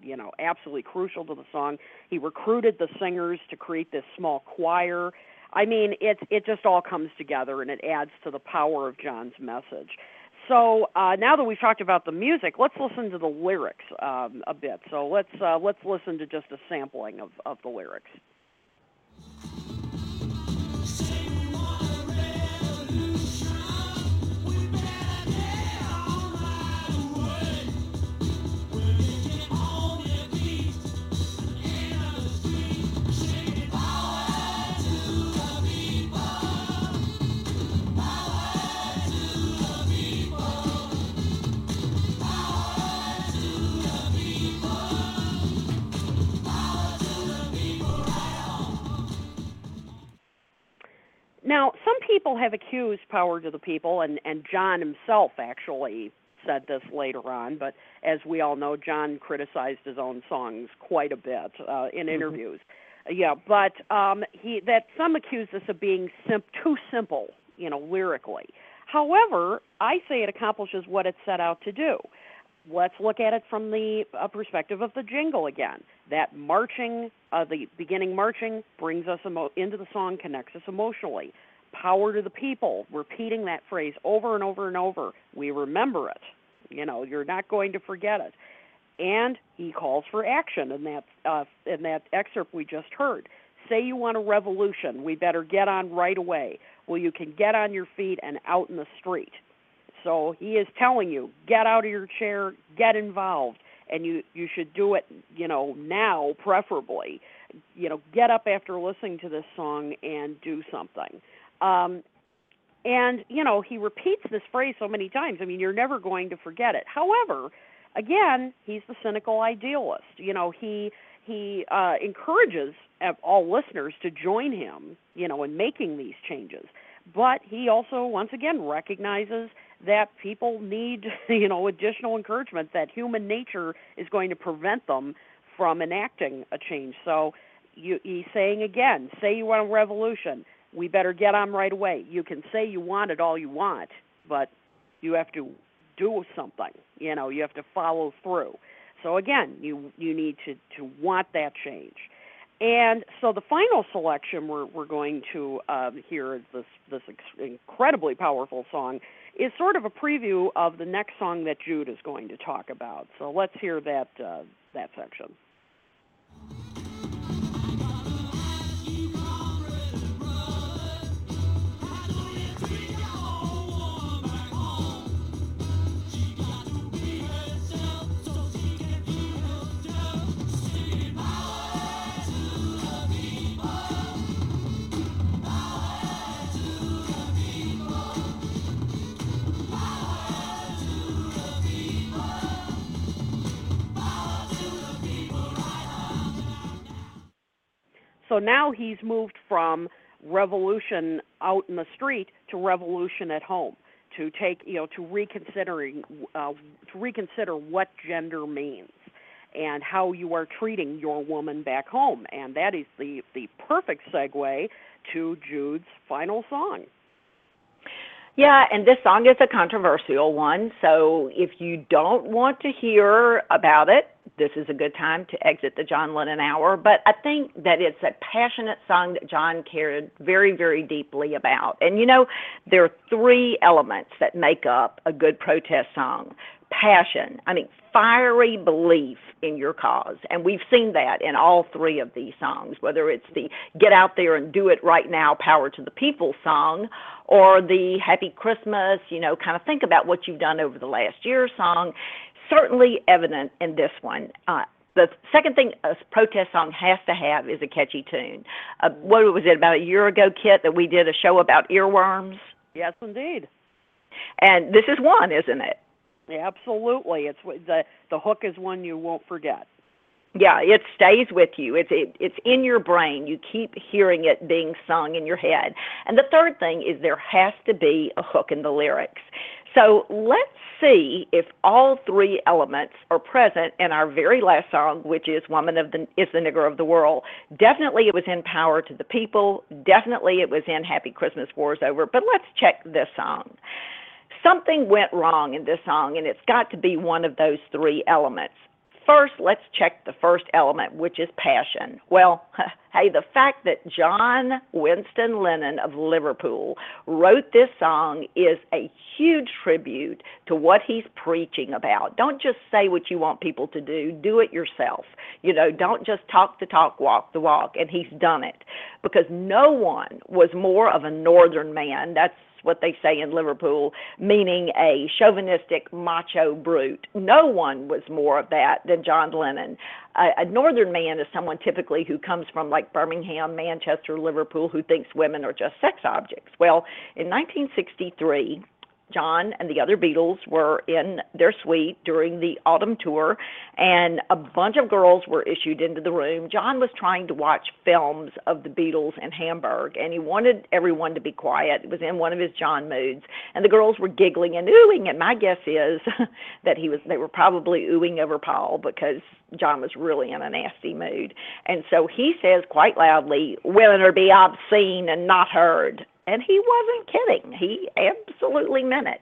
you know absolutely crucial to the song. He recruited the singers to create this small choir. I mean, it it just all comes together and it adds to the power of John's message. So uh, now that we've talked about the music, let's listen to the lyrics um, a bit. So let's uh, let's listen to just a sampling of, of the lyrics. Now, some people have accused power to the people, and, and John himself actually said this later on, but as we all know, John criticized his own songs quite a bit uh, in interviews. Yeah, but um, he that some accuse this of being sim- too simple, you know, lyrically. However, I say it accomplishes what it set out to do. Let's look at it from the uh, perspective of the jingle again. That marching, uh, the beginning marching, brings us emo- into the song, connects us emotionally. Power to the people, repeating that phrase over and over and over. We remember it. You know, you're not going to forget it. And he calls for action in that uh, in that excerpt we just heard. Say you want a revolution, we better get on right away. Well, you can get on your feet and out in the street. So he is telling you, get out of your chair, get involved, and you you should do it, you know, now preferably. You know, get up after listening to this song and do something. Um, and you know, he repeats this phrase so many times. I mean, you're never going to forget it. However, again, he's the cynical idealist. You know, he he uh, encourages all listeners to join him, you know, in making these changes. But he also, once again, recognizes that people need, you know, additional encouragement. That human nature is going to prevent them from enacting a change. So you, he's saying again, say you want a revolution, we better get on right away. You can say you want it all you want, but you have to do something. You know, you have to follow through. So again, you you need to to want that change. And so the final selection we're we're going to um, hear this this ex- incredibly powerful song is sort of a preview of the next song that Jude is going to talk about. So let's hear that uh, that section. So now he's moved from revolution out in the street to revolution at home to take you know to reconsidering uh, to reconsider what gender means and how you are treating your woman back home and that is the the perfect segue to Jude's final song. Yeah, and this song is a controversial one, so if you don't want to hear about it, this is a good time to exit the John Lennon hour. But I think that it's a passionate song that John cared very, very deeply about. And you know, there are three elements that make up a good protest song passion, I mean, fiery belief in your cause. And we've seen that in all three of these songs, whether it's the Get Out There and Do It Right Now, Power to the People song, or the Happy Christmas, you know, kind of think about what you've done over the last year song. Certainly evident in this one. Uh, the second thing a protest song has to have is a catchy tune. Uh, what was it about a year ago, Kit, that we did a show about earworms? Yes, indeed. And this is one, isn't it? Absolutely, it's the the hook is one you won't forget. Yeah, it stays with you. It's it, it's in your brain. You keep hearing it being sung in your head. And the third thing is there has to be a hook in the lyrics. So let's see if all three elements are present in our very last song, which is "Woman of the is the Nigger of the World." Definitely, it was in "Power to the People." Definitely, it was in "Happy Christmas, War's Over." But let's check this song. Something went wrong in this song, and it's got to be one of those three elements. First, let's check the first element, which is passion. Well, hey, the fact that John Winston Lennon of Liverpool wrote this song is a huge tribute to what he's preaching about. Don't just say what you want people to do, do it yourself. You know, don't just talk the talk, walk the walk, and he's done it. Because no one was more of a northern man. That's what they say in Liverpool, meaning a chauvinistic macho brute. No one was more of that than John Lennon. A, a northern man is someone typically who comes from like Birmingham, Manchester, Liverpool, who thinks women are just sex objects. Well, in 1963, John and the other Beatles were in their suite during the autumn tour, and a bunch of girls were issued into the room. John was trying to watch films of the Beatles in Hamburg, and he wanted everyone to be quiet. It was in one of his John moods, and the girls were giggling and oohing. And my guess is that he was they were probably oohing over Paul because John was really in a nasty mood. And so he says quite loudly, "Women are be obscene and not heard." And he wasn't kidding. He absolutely meant it.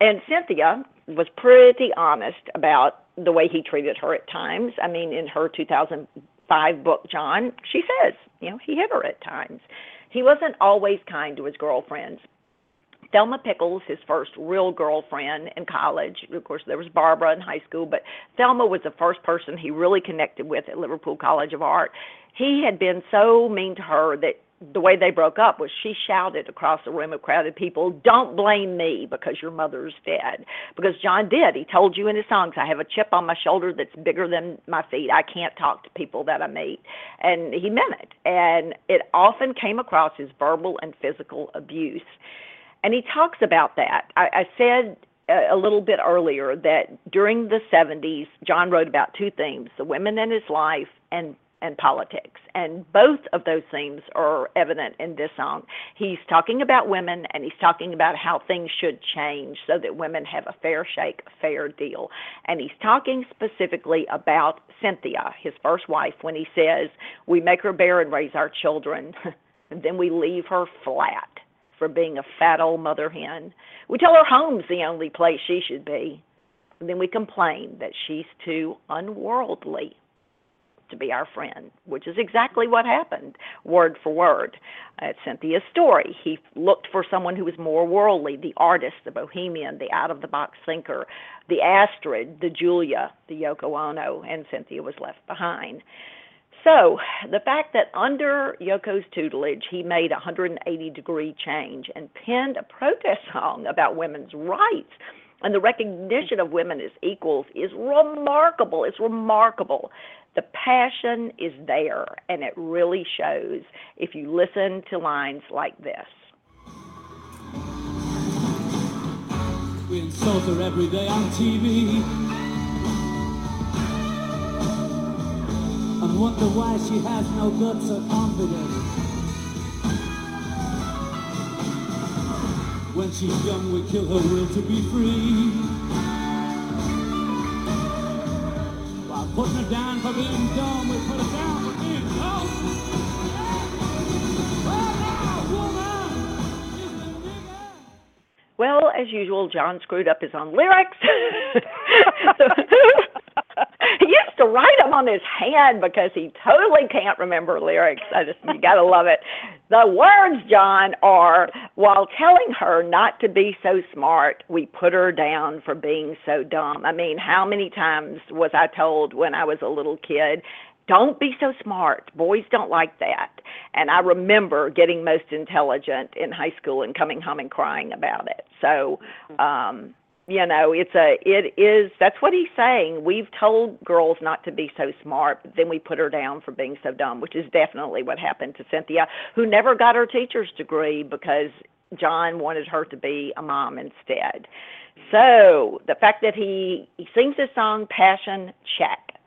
And Cynthia was pretty honest about the way he treated her at times. I mean, in her 2005 book, John, she says, you know, he hit her at times. He wasn't always kind to his girlfriends. Thelma Pickles, his first real girlfriend in college. Of course, there was Barbara in high school, but Thelma was the first person he really connected with at Liverpool College of Art. He had been so mean to her that the way they broke up was she shouted across a room of crowded people, Don't blame me because your mother's dead. Because John did. He told you in his songs, I have a chip on my shoulder that's bigger than my feet. I can't talk to people that I meet. And he meant it. And it often came across as verbal and physical abuse. And he talks about that. I, I said uh, a little bit earlier that during the 70s, John wrote about two themes the women in his life and and politics. And both of those themes are evident in this song. He's talking about women and he's talking about how things should change so that women have a fair shake, a fair deal. And he's talking specifically about Cynthia, his first wife, when he says, We make her bear and raise our children, and then we leave her flat for being a fat old mother hen. We tell her home's the only place she should be. And then we complain that she's too unworldly to be our friend, which is exactly what happened, word for word. It's Cynthia's story. He looked for someone who was more worldly, the artist, the bohemian, the out of the box thinker, the Astrid, the Julia, the Yoko Ono, and Cynthia was left behind. So, the fact that under Yoko's tutelage, he made a 180 degree change and penned a protest song about women's rights and the recognition of women as equals is remarkable. It's remarkable. The passion is there, and it really shows if you listen to lines like this. We insult her every day on TV. And wonder why she has no guts or confidence. When she's young, we kill her will to be free. While putting her down for being dumb, we put her down for being dumb. Well, as usual, John screwed up his own lyrics. used to write them on his hand because he totally can't remember lyrics. I just you got to love it. The words, John, are while telling her not to be so smart, we put her down for being so dumb. I mean, how many times was I told when I was a little kid, don't be so smart. Boys don't like that. And I remember getting most intelligent in high school and coming home and crying about it. So, um, you know, it's a it is that's what he's saying. We've told girls not to be so smart, but then we put her down for being so dumb, which is definitely what happened to Cynthia, who never got her teacher's degree because John wanted her to be a mom instead. So the fact that he he sings this song Passion check.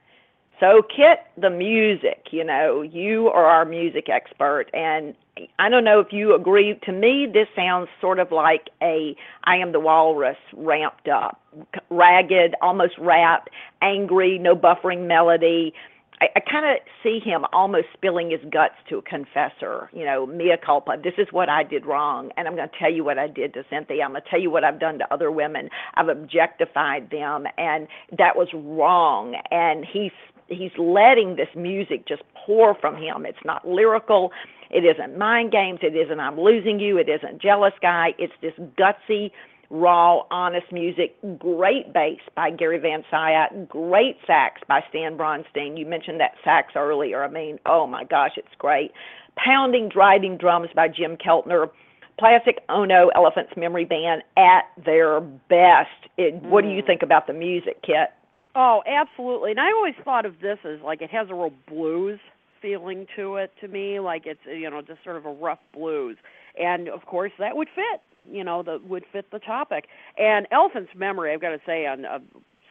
So Kit, the music, you know, you are our music expert and I don't know if you agree. To me, this sounds sort of like a I Am the Walrus ramped up, ragged, almost rap, angry, no buffering melody. I, I kind of see him almost spilling his guts to a confessor. You know, mea culpa. This is what I did wrong, and I'm going to tell you what I did to Cynthia. I'm going to tell you what I've done to other women. I've objectified them, and that was wrong. And he's he's letting this music just pour from him. It's not lyrical. It isn't mind games. It isn't I'm losing you. It isn't jealous guy. It's this gutsy, raw, honest music. Great bass by Gary Van Scyoc. Great sax by Stan Bronstein. You mentioned that sax earlier. I mean, oh my gosh, it's great. Pounding, driving drums by Jim Keltner. Plastic Ono Elephant's Memory Band at their best. It, What do you mm. think about the music, Kit? Oh, absolutely. And I always thought of this as like it has a real blues feeling to it to me, like it's you know just sort of a rough blues. And of course that would fit, you know, that would fit the topic. And Elephant's Memory, I've got to say, on uh,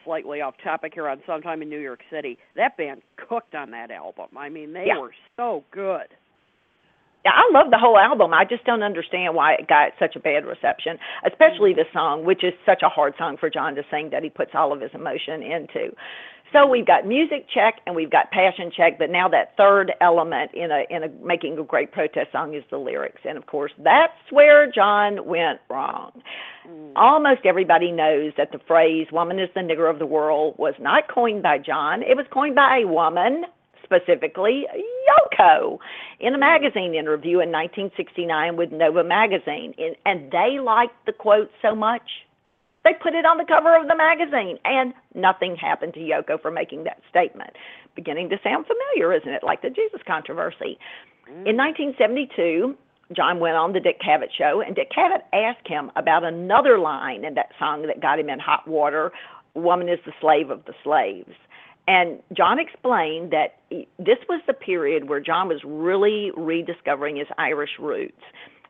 slightly off topic here, on Sometime in New York City, that band cooked on that album. I mean, they Yeah. were so good. Yeah, I love the whole album. I just don't understand why it got such a bad reception, especially the song, which is such a hard song for John to sing that he puts all of his emotion into. So we've got music check and we've got passion check, but now that third element in a in a making a great protest song is the lyrics, and of course that's where John went wrong. Mm. Almost everybody knows that the phrase "woman is the nigger of the world" was not coined by John; it was coined by a woman, specifically Yoko, in a magazine interview in 1969 with Nova magazine, and they liked the quote so much they put it on the cover of the magazine, and nothing happened to Yoko for making that statement. Beginning to sound familiar, isn't it? Like the Jesus controversy. Mm. In 1972, John went on the Dick Cavett show, and Dick Cavett asked him about another line in that song that got him in hot water Woman is the slave of the slaves. And John explained that this was the period where John was really rediscovering his Irish roots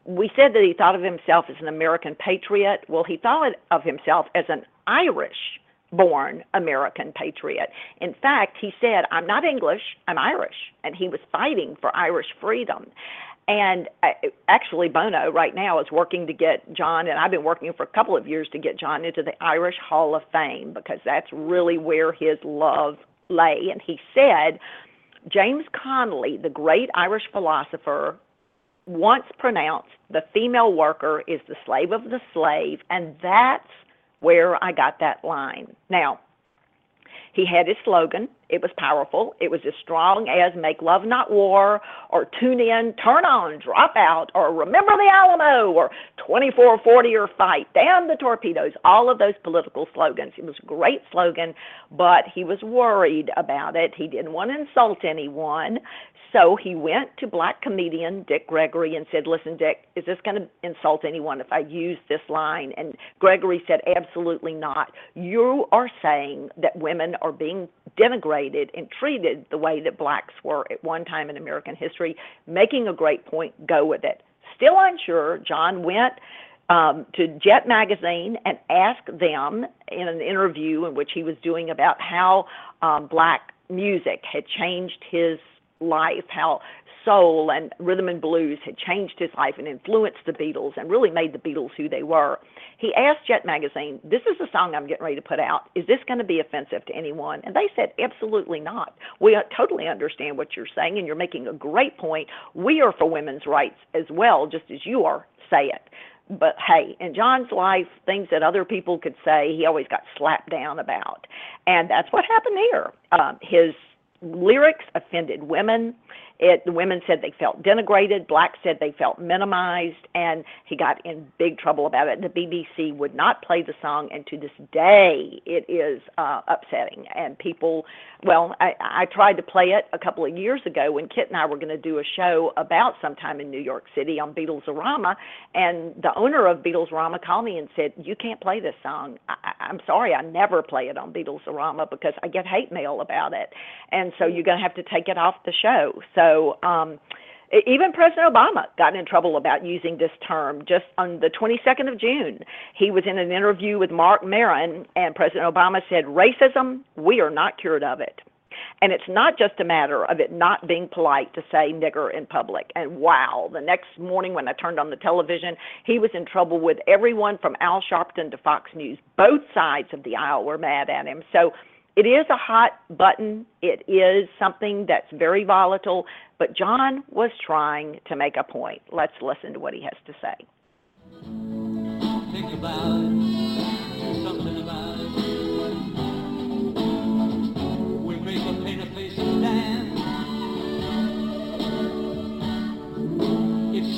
we said that he thought of himself as an American patriot. Well, he thought of himself as an Irish born American patriot. In fact, he said, I'm not English, I'm Irish. And he was fighting for Irish freedom. And uh, actually, Bono right now is working to get John, and I've been working for a couple of years to get John into the Irish Hall of Fame because that's really where his love lay. And he said, James Connolly, the great Irish philosopher, once pronounced the female worker is the slave of the slave, and that's where I got that line. Now, he had his slogan. It was powerful. It was as strong as make love, not war, or tune in, turn on, drop out, or remember the Alamo, or 2440 or fight, damn the torpedoes, all of those political slogans. It was a great slogan, but he was worried about it. He didn't want to insult anyone. So he went to black comedian Dick Gregory and said, Listen, Dick, is this going to insult anyone if I use this line? And Gregory said, Absolutely not. You are saying that women are being denigrated and treated the way that blacks were at one time in American history. Making a great point, go with it. Still unsure, John went um, to Jet Magazine and asked them in an interview in which he was doing about how um, black music had changed his life, how soul and rhythm and blues had changed his life and influenced the Beatles and really made the Beatles who they were. He asked Jet Magazine, This is the song I'm getting ready to put out. Is this going to be offensive to anyone? And they said, Absolutely not. We totally understand what you're saying, and you're making a great point. We are for women's rights as well, just as you are. Say it. But hey, in John's life, things that other people could say, he always got slapped down about. And that's what happened here. Um, his lyrics offended women. It, the women said they felt denigrated. Blacks said they felt minimized, and he got in big trouble about it. The BBC would not play the song, and to this day, it is uh, upsetting. And people, well, I, I tried to play it a couple of years ago when Kit and I were going to do a show about sometime in New York City on Beatlesarama, and the owner of Beatlesarama called me and said, "You can't play this song. I, I'm sorry, I never play it on Beatlesarama because I get hate mail about it, and so you're going to have to take it off the show." So. Um E- Even President Obama got in trouble about using this term. Just on the 22nd of June, he was in an interview with Marc Maron, and President Obama said, Racism, we are not cured of it. And it's not just a matter of it not being polite to say nigger in public. And wow, the next morning when I turned on the television, he was in trouble with everyone from Al Sharpton to Fox News. Both sides of the aisle were mad at him. So it is a hot button. It is something that's very volatile. But John was trying to make a point. Let's listen to what he has to say. Think about it.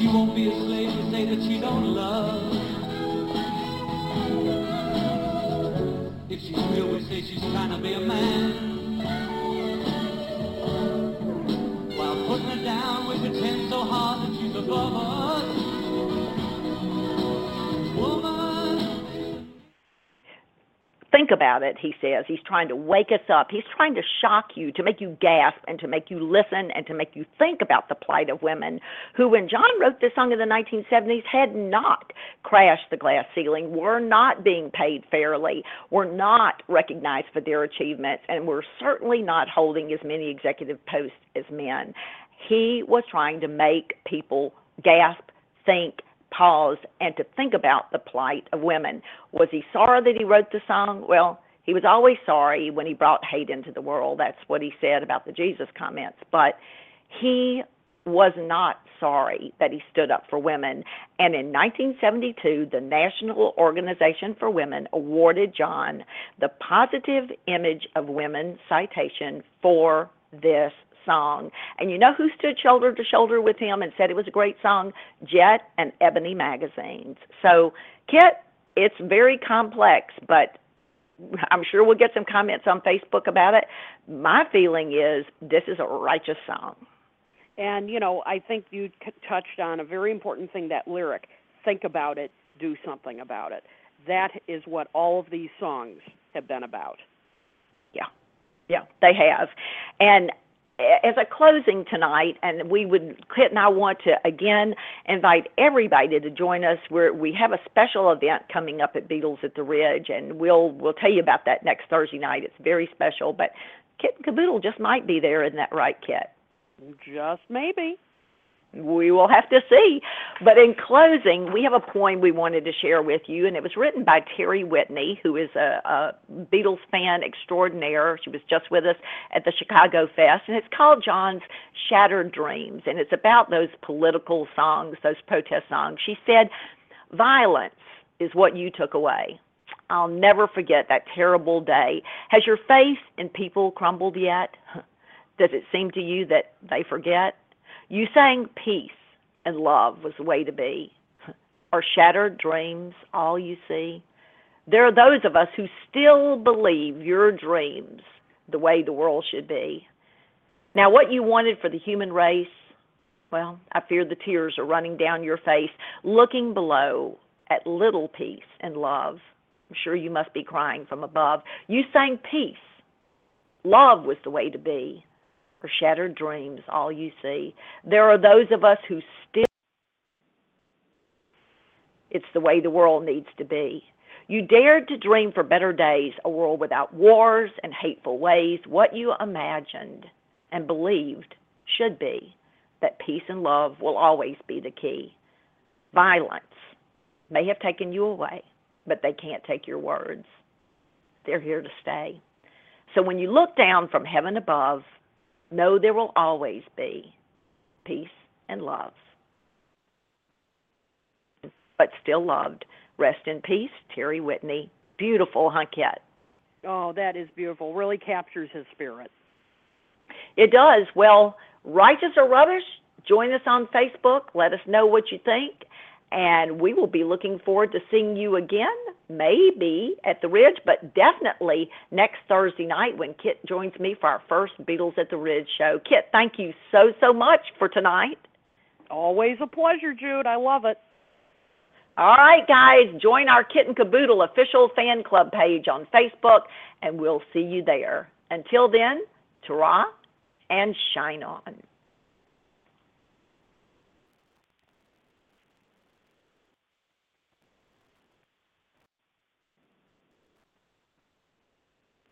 She won't be a slave, we say that she don't love. She's trying to be a man. Think about it, he says. He's trying to wake us up. He's trying to shock you, to make you gasp, and to make you listen, and to make you think about the plight of women who, when John wrote this song in the 1970s, had not crashed the glass ceiling, were not being paid fairly, were not recognized for their achievements, and were certainly not holding as many executive posts as men. He was trying to make people gasp, think, pause and to think about the plight of women. Was he sorry that he wrote the song? Well, he was always sorry when he brought hate into the world. That's what he said about the Jesus comments. But he was not sorry that he stood up for women. And in 1972, the National Organization for Women awarded John the Positive Image of Women citation for this song. And you know who stood shoulder to shoulder with him and said it was a great song? Jet and Ebony magazines. So, Kit, it's very complex, but I'm sure we'll get some comments on Facebook about it. My feeling is this is a righteous song. And you know, I think you touched on a very important thing that lyric. Think about it, do something about it. That is what all of these songs have been about. Yeah, yeah, they have. And as a closing tonight, and we would, Kit and I want to again invite everybody to join us. Where we have a special event coming up at Beatles at the Ridge, and we'll we'll tell you about that next Thursday night. It's very special, but Kit and Kaboodle just might be there. Isn't that right, Kit? Just maybe. We will have to see. But in closing, we have a poem we wanted to share with you, and it was written by Terry Whitney, who is a, a Beatles fan extraordinaire. She was just with us at the Chicago Fest, and it's called John's Shattered Dreams, and it's about those political songs, those protest songs. She said, Violence is what you took away. I'll never forget that terrible day. Has your faith in people crumbled yet? Does it seem to you that they forget? You sang peace and love was the way to be. Are shattered dreams all you see? There are those of us who still believe your dreams the way the world should be. Now, what you wanted for the human race, well, I fear the tears are running down your face, looking below at little peace and love. I'm sure you must be crying from above. You sang peace. Love was the way to be or shattered dreams, all you see. There are those of us who still, it's the way the world needs to be. You dared to dream for better days, a world without wars and hateful ways, what you imagined and believed should be that peace and love will always be the key. Violence may have taken you away, but they can't take your words. They're here to stay. So when you look down from heaven above, know there will always be peace and love. But still loved. Rest in peace, Terry Whitney. Beautiful, huh, Kit? Oh, that is beautiful. Really captures his spirit. It does. Well, righteous or rubbish, join us on Facebook. Let us know what you think. And we will be looking forward to seeing you again, maybe at the Ridge, but definitely next Thursday night when Kit joins me for our first Beatles at the Ridge show. Kit, thank you so, so much for tonight. Always a pleasure, Jude. I love it. All right, guys, join our Kit and Kaboodle official fan club page on Facebook, and we'll see you there. Until then, ta and shine on.